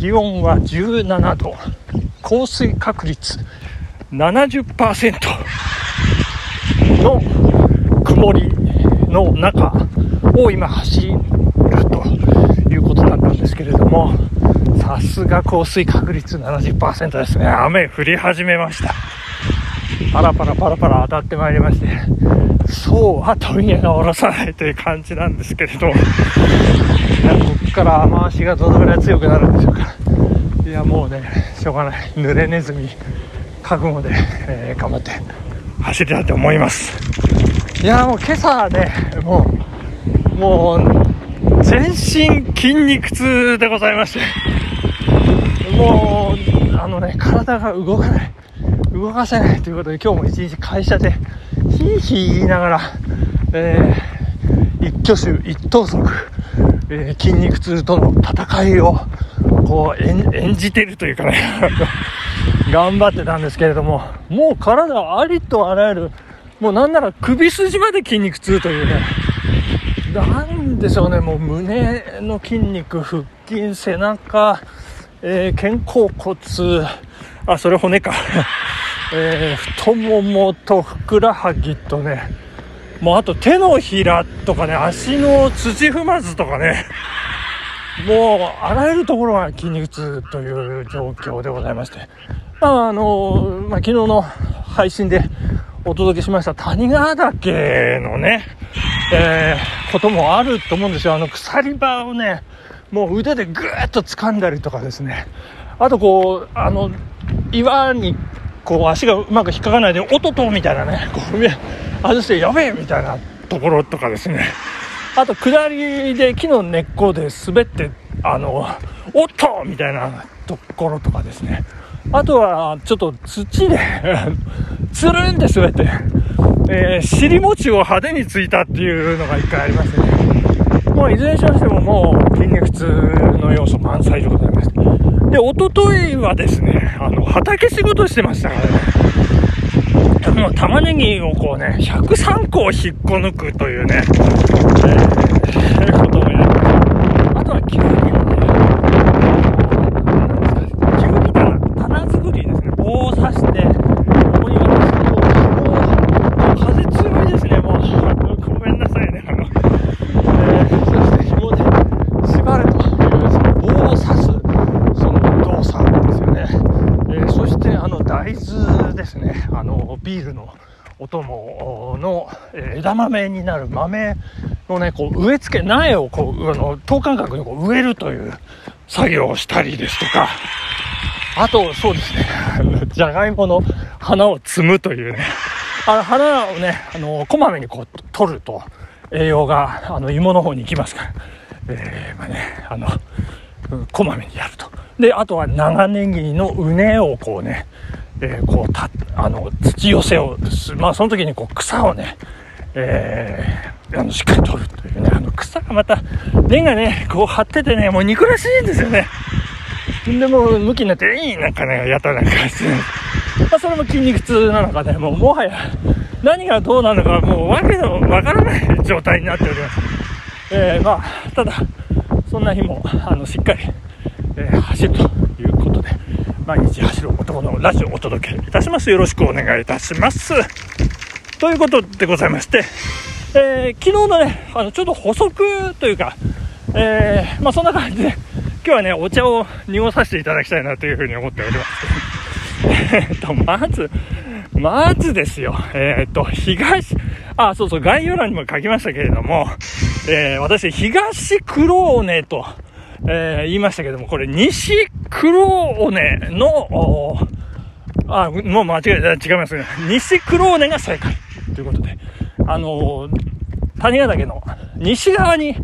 気温は17度。降水確率70%の曇りの中を今走るということだったんですけれどもさすが降水確率70%ですね。雨降り始めました。パラパラパラパラ当たってまいりましてそうは問屋が下ろさないという感じなんですけれどから雨足がどのぐらい強くなるんでしょうか。いやもうねしょうがない。濡れネズミ覚悟で、えー、頑張って走りたいと思います。いやもう今朝ねもうもう全身筋肉痛でございまして。もうあのね体が動かない。動かせないということで今日も一日会社でヒーヒー言いながら、えー、一挙手一投足、えー、筋肉痛との戦いをこう演じてるというかね。頑張ってたんですけれどももう体ありとあらゆるもうなんなら首筋まで筋肉痛というね。なんでしょうねもう胸の筋肉腹筋背中、えー、肩甲骨あそれ骨か。えー、太ももとふくらはぎとね。もうあと手のひらとかね足の土踏まずとかねもうあらゆるところが筋肉痛という状況でございまして、まああのまあ、昨日の配信でお届けしました谷川岳のね、えー、こともあると思うんですよ。あの鎖場をね、もう腕でぐーっと掴んだりとかですね。あとこう、あの、岩にこう足がうまく引っかかないで、おととみたいなね、こう外してやべえみたいなところとかですね。あと下りで木の根っこで滑って、あの、おっとみたいなところとかですね。あとは、ちょっと土で つるんで滑って、えー、尻餅を派手についたっていうのが一回ありましてね。もういずれにしましてももう筋肉痛の要素満載でございます。で、おとといはですね、あの、畑仕事してましたからね。の玉ねぎをこうね、103個を引っこ抜くというね、えー、こともやりました。あとはキュウリのね、キュウリ棚、棚作りですね。棒を刺して、ここに私、こう、風強いですね、もう。ごめんなさいね、あの、えー、そして紐で縛るというその棒を刺す、その動作ですよね。えー、そしてあの大豆ですね、あのビールのお供の枝豆になる豆のね、こう植え付け、苗をこう、あの、等間隔にこう植えるという作業をしたりですとか、あと、そうですね、じゃがいもの花を摘むというね、あの花をね、あの、こまめにこう取ると栄養が、あの、芋の方に行きますから、えー、まあね、あの、こまめにやると。で、あとは長ネギの畝をこうね、えー、こうた、あの、土寄せを、まあその時にこう草をね、えー、あの、しっかり取るというね、あの草がまた、根がね、こう張っててね、もう憎らしいんですよね。でもう、向きになって、いいなんかね、やったなんかして、まあそれも筋肉痛なのかね、もうもはや、何がどうなのか、もうわけのわからない状態になっております。えー、まあ、ただ、そんな日も、あの、しっかり、えー、走ると、毎日走る男のラジオをお届けいたします。よろしくお願いいたします。ということでございまして、えー、昨日のね、あの、ちょっと補足というか、えー、まあそんな感じで、今日はね、お茶を濁させていただきたいなというふうに思っております。えっと、まず、まずですよ、えー、っと、東、あ、そうそう、概要欄にも書きましたけれども、えー、私、東黒尾根と、えー、言いましたけども、これ、西黒尾根の、あ、もう間違えた、違いますね。西黒尾根が正解。ということで、あのー、谷ヶ岳の西側に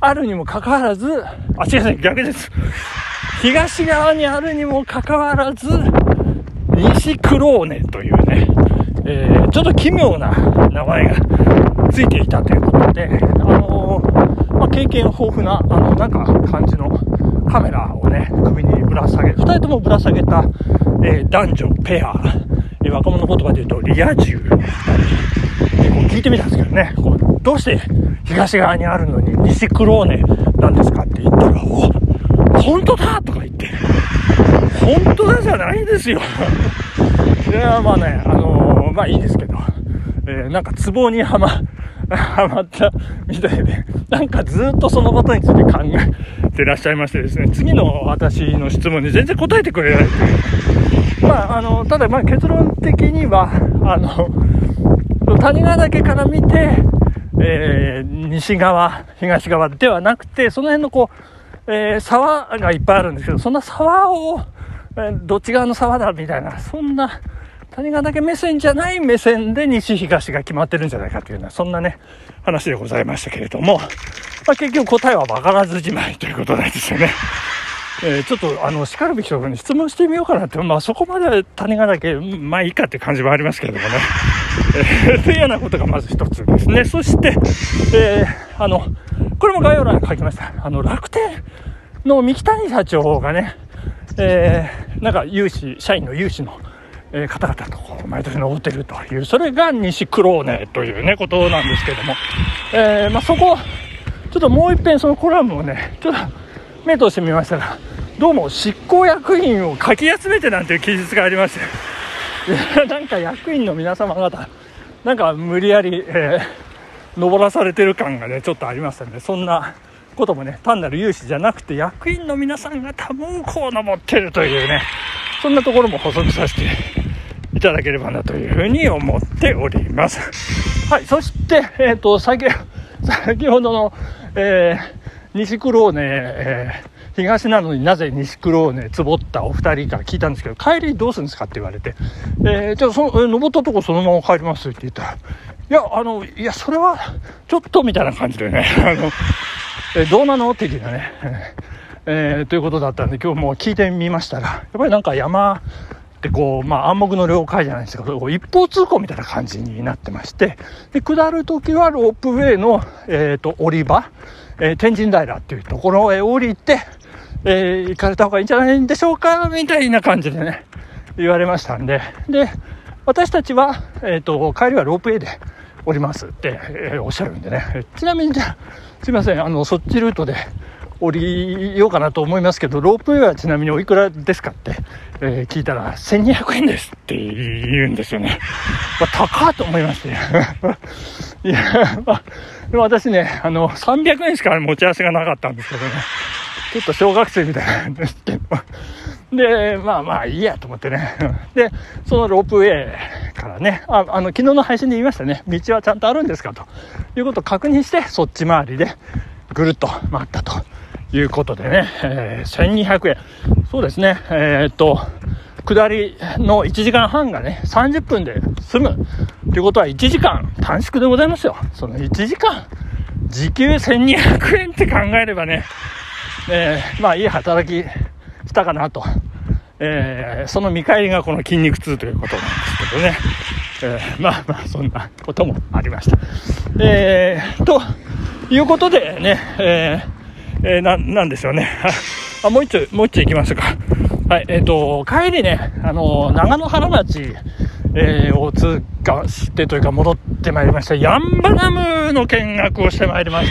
あるにもかかわらず、あ、違う違う、逆です。東側にあるにもかかわらず、西黒尾根というね、えー、ちょっと奇妙な名前がついていたということで、まあ、経験豊富な、あの、なんか感じのカメラをね、首にぶら下げ、二人ともぶら下げた、えー、男女ペア、え若者言葉で言うとリア充、えこう聞いてみたんですけどね、こうどうして東側にあるのに西黒尾根なんですかって言ったら、お本当だとか言って、本当だじゃないんですよ。いや、まあね、あのー、まあいいんですけど、えー、なんかツボにはま、はまったみたいで、なんかずっとそのことについて考えてらっしゃいましてですね、次の私の質問に全然答えてくれないまあ、あの、ただまあ結論的には、あの、谷川岳から見て、えー、西側、東側ではなくて、その辺のこう、えー、沢がいっぱいあるんですけど、そんな沢を、えー、どっち側の沢だみたいな、そんな、谷川岳目線じゃない目線で西東が決まってるんじゃないかというような、そんなね、話でございましたけれども、まあ、結局答えは分からずじまいということなんですよね。えー、ちょっと、あの、叱るべき人に質問してみようかなって、まあ、そこまで谷川岳、まあいいかって感じはありますけれどもね。えー、というようなことがまず一つですね。そして、えー、あの、これも概要欄に書きました。あの、楽天の三木谷社長がね、えー、なんか有志、社員の有志の、え、方々と毎年登ってるという、それが西クローネというね、ことなんですけども、えー、まあ、そこ、ちょっともう一遍そのコラムをね、ちょっと目通してみましたら、どうも執行役員をかき集めてなんていう記述がありまして、なんか役員の皆様方、なんか無理やり、えー、登らされてる感がね、ちょっとありましたね。そんなこともね、単なる有志じゃなくて、役員の皆さんが多分こう登ってるというね、そんなところも補足させていただければなというふうに思っております。はい、そして、えっ、ー、と、先、先ほどの、えー、西クローネ、えー東なのになぜ西黒をね、つぼったお二人から聞いたんですけど、帰りどうするんですかって言われて、えー、じゃあその、登ったとこそのまま帰りますって言ったら、いや、あの、いや、それは、ちょっとみたいな感じでね、あの、えー、どうなのって言ってね、えー、ということだったんで、今日も聞いてみましたら、やっぱりなんか山、ってこう、まあ暗黙の了解じゃないですけど、一方通行みたいな感じになってまして、で、下るときはロープウェイの、えっ、ー、と、降り場、えー、天神平っていうところへ降りて、えー、行かれた方がいいんじゃないんでしょうかみたいな感じでね、言われましたんで、で、私たちは、えっ、ー、と、帰りはロープウェイで降りますって、えー、おっしゃるんでね、ちなみにじゃあ、すいません、あの、そっちルートで降りようかなと思いますけど、ロープウェイはちなみにおいくらですかって、えー、聞いたら、1200円ですって言うんですよね。まあ、高と思いまして。いや、まあ、でも私ね、あの、300円しか持ち合わせがなかったんですけどね。ちょっと小学生みたいなんですけど。で、まあまあいいやと思ってね。で、そのロープウェイからね、ああの、昨日の配信で言いましたね、道はちゃんとあるんですかということを確認して、そっち回りでぐるっと回ったということでね、えー、1200円。そうですね、えー、っと、下りの1時間半がね、30分で済む。ということは1時間短縮でございますよ。その1時間、時給1200円って考えればね、えー、まあいい働きしたかなと。えー、その見返りがこの筋肉痛ということなんですけどね。えー、まあまあそんなこともありました。えー、ということでね、えー、えー、な、なんでしょうね。あ、もう一丁、もう一丁行きましょうか。はい、えっ、ー、と、帰りね、あの、長野原町、えー、を通過してというか戻ってまいりました。ヤンバダムの見学をしてまいりまし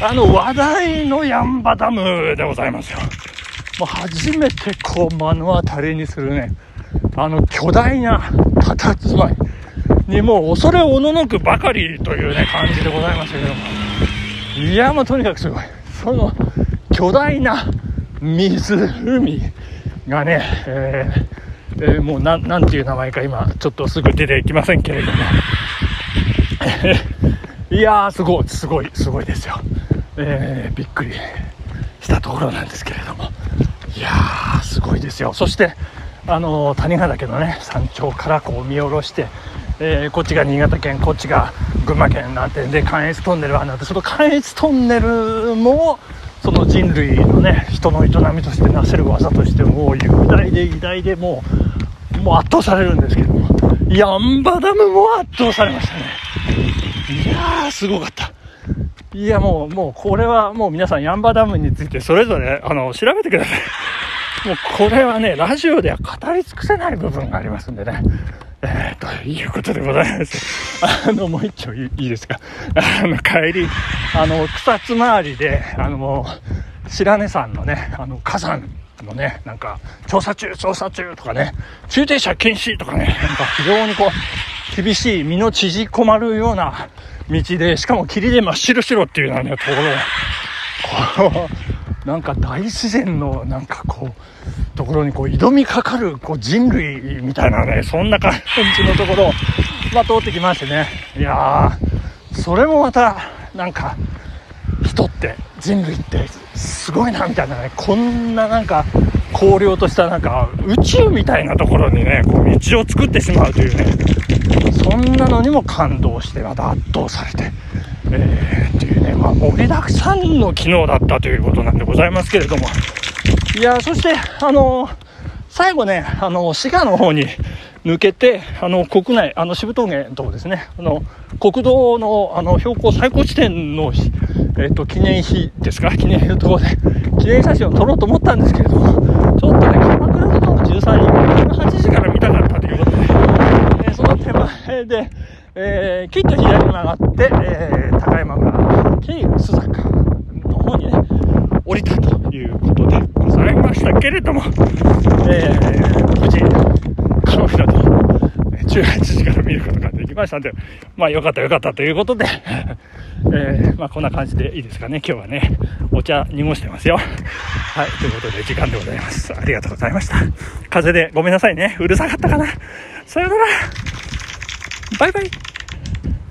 た。あの話題のヤンバダムでございますよ。もう初めてこう目の当たりにするね、あの巨大な佇まいにもう恐れおののくばかりというね、感じでございましたけども。いや、もうとにかくすごい。その巨大な湖がね、えー、えー、もうななんていう名前か今ちょっとすぐ出てきませんけれども。いやー、すごい、すごい、すごいですよ。えー、びっくりしたところなんですけれどもいやーすごいですよそしてあの谷川岳のね山頂からこう見下ろして、えー、こっちが新潟県こっちが群馬県なんてで関越トンネルはなんてその関越トンネルもその人類のね人の営みとしてなせる技としてもう雄大で偉大でもうもう圧倒されるんですけどもヤンバダムも圧倒されましたねいやーすごかったいや、もう、もう、これはもう皆さん、ヤンバダムについてそれぞれ、あの、調べてください。もう、これはね、ラジオでは語り尽くせない部分がありますんでね。えー、ということでございます。あの、もう一丁いいですか？あの、帰り、あの、草津回りで、あの、白根山のね、あの、火山のね、なんか、調査中、調査中とかね、駐停車禁止とかね、なんか非常にこう、厳しい身の縮こまるような道で、しかも霧で真っ白白っていうようなね、ところこう、なんか大自然の、なんかこう、ころにこう挑みかかるこう人類みたいなね、そんな感じのところを、まあ、通ってきましてね。いやー、それもまた、なんか、人って人類ってすごいなみたいなねこんななんか荒涼としたなんか宇宙みたいなところにねこう道を作ってしまうというねそんなのにも感動してまた圧倒されて、えー、っていうね、まあ、盛りだくさんの昨日だったということなんでございますけれどもいやそしてあのー、最後ねあの滋賀の方に抜けて、あの、国内、あの、渋峠のとこですね、あの、国道の、あの、標高最高地点の、えっ、と、記念碑ですか？記念碑のところで、記念写真を撮ろうと思ったんですけれども、ちょっとね、鎌倉坂の13人、8時から見たかったということで、えー、その手前で、えー、きっと左に曲がって、えー、高山村、経由須坂の方にね、降りたということでましたけれども、えー、無事、彼女と18時から見ることができましたんで、まあよかったよかったということで えー、まあこんな感じでいいですかね。今日はね、お茶濁してますよ。はい、ということで時間でございます。ありがとうございました。風でごめんなさいね。うるさかったかな。さよなら。バイバイ。